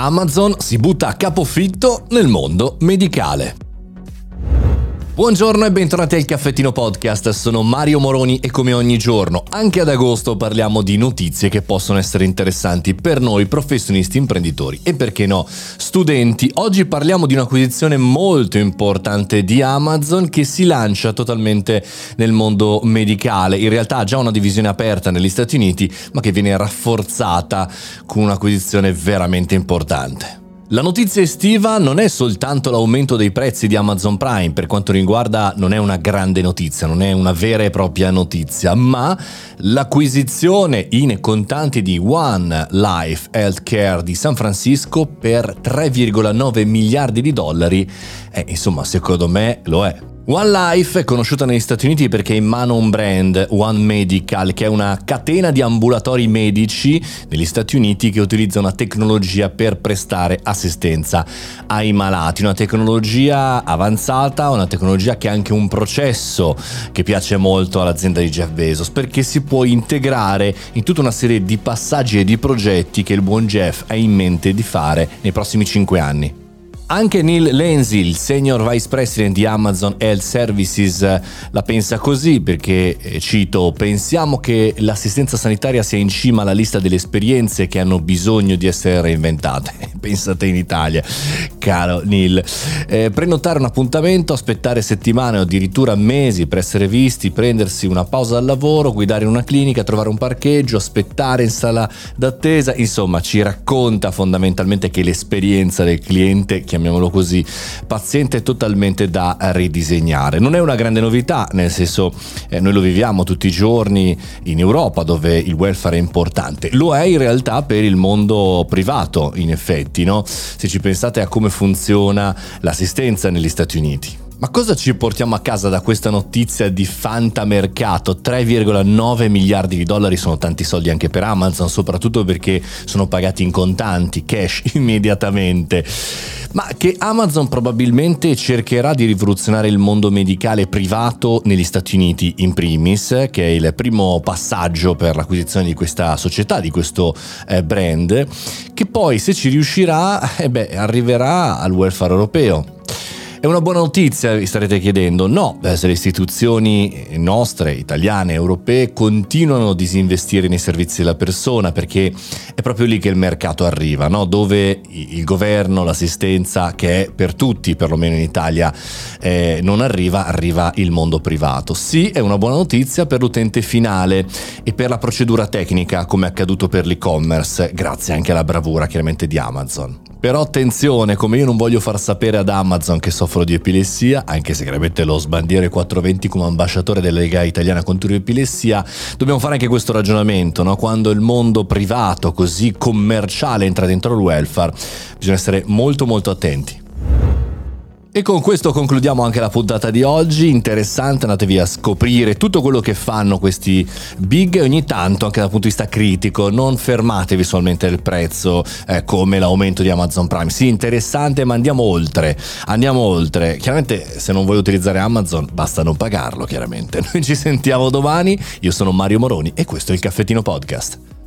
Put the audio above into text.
Amazon si butta a capofitto nel mondo medicale. Buongiorno e bentornati al Caffettino Podcast, sono Mario Moroni e come ogni giorno, anche ad agosto parliamo di notizie che possono essere interessanti per noi professionisti imprenditori e perché no, studenti. Oggi parliamo di un'acquisizione molto importante di Amazon che si lancia totalmente nel mondo medicale, in realtà ha già una divisione aperta negli Stati Uniti ma che viene rafforzata con un'acquisizione veramente importante. La notizia estiva non è soltanto l'aumento dei prezzi di Amazon Prime, per quanto riguarda non è una grande notizia, non è una vera e propria notizia, ma l'acquisizione in contanti di One Life Healthcare di San Francisco per 3,9 miliardi di dollari, eh, insomma secondo me lo è. One Life è conosciuta negli Stati Uniti perché è in mano un brand, One Medical, che è una catena di ambulatori medici negli Stati Uniti che utilizza una tecnologia per prestare assistenza ai malati. Una tecnologia avanzata, una tecnologia che ha anche un processo che piace molto all'azienda di Jeff Bezos perché si può integrare in tutta una serie di passaggi e di progetti che il buon Jeff ha in mente di fare nei prossimi 5 anni. Anche Neil Lenzi, il senior vice president di Amazon Health Services, la pensa così perché, eh, cito, pensiamo che l'assistenza sanitaria sia in cima alla lista delle esperienze che hanno bisogno di essere reinventate. Pensate in Italia, caro Neil. Eh, prenotare un appuntamento, aspettare settimane o addirittura mesi per essere visti, prendersi una pausa dal lavoro, guidare in una clinica, trovare un parcheggio, aspettare in sala d'attesa, insomma ci racconta fondamentalmente che l'esperienza del cliente, chiamiamolo così, paziente totalmente da ridisegnare. Non è una grande novità, nel senso eh, noi lo viviamo tutti i giorni in Europa dove il welfare è importante, lo è in realtà per il mondo privato in effetti, no? se ci pensate a come funziona l'assistenza negli Stati Uniti. Ma cosa ci portiamo a casa da questa notizia di fantamercato? 3,9 miliardi di dollari sono tanti soldi anche per Amazon, soprattutto perché sono pagati in contanti, cash immediatamente ma che Amazon probabilmente cercherà di rivoluzionare il mondo medicale privato negli Stati Uniti in primis, che è il primo passaggio per l'acquisizione di questa società, di questo eh, brand, che poi se ci riuscirà, eh beh, arriverà al welfare europeo è una buona notizia, vi starete chiedendo? No, se le istituzioni nostre, italiane, europee, continuano a disinvestire nei servizi della persona, perché è proprio lì che il mercato arriva, no? dove il governo, l'assistenza, che è per tutti, perlomeno in Italia, eh, non arriva, arriva il mondo privato. Sì, è una buona notizia per l'utente finale e per la procedura tecnica, come è accaduto per l'e-commerce, grazie anche alla bravura chiaramente di Amazon. Però attenzione, come io non voglio far sapere ad Amazon che soffro di epilessia, anche se chiaramente lo sbandiere 420 come ambasciatore della Lega Italiana contro l'epilessia, dobbiamo fare anche questo ragionamento, no? quando il mondo privato così commerciale entra dentro il welfare, bisogna essere molto molto attenti. E con questo concludiamo anche la puntata di oggi, interessante, andatevi a scoprire tutto quello che fanno questi big. E ogni tanto anche dal punto di vista critico, non fermatevi solamente al prezzo eh, come l'aumento di Amazon Prime, sì interessante ma andiamo oltre, andiamo oltre, chiaramente se non vuoi utilizzare Amazon basta non pagarlo chiaramente, noi ci sentiamo domani, io sono Mario Moroni e questo è il Caffettino Podcast.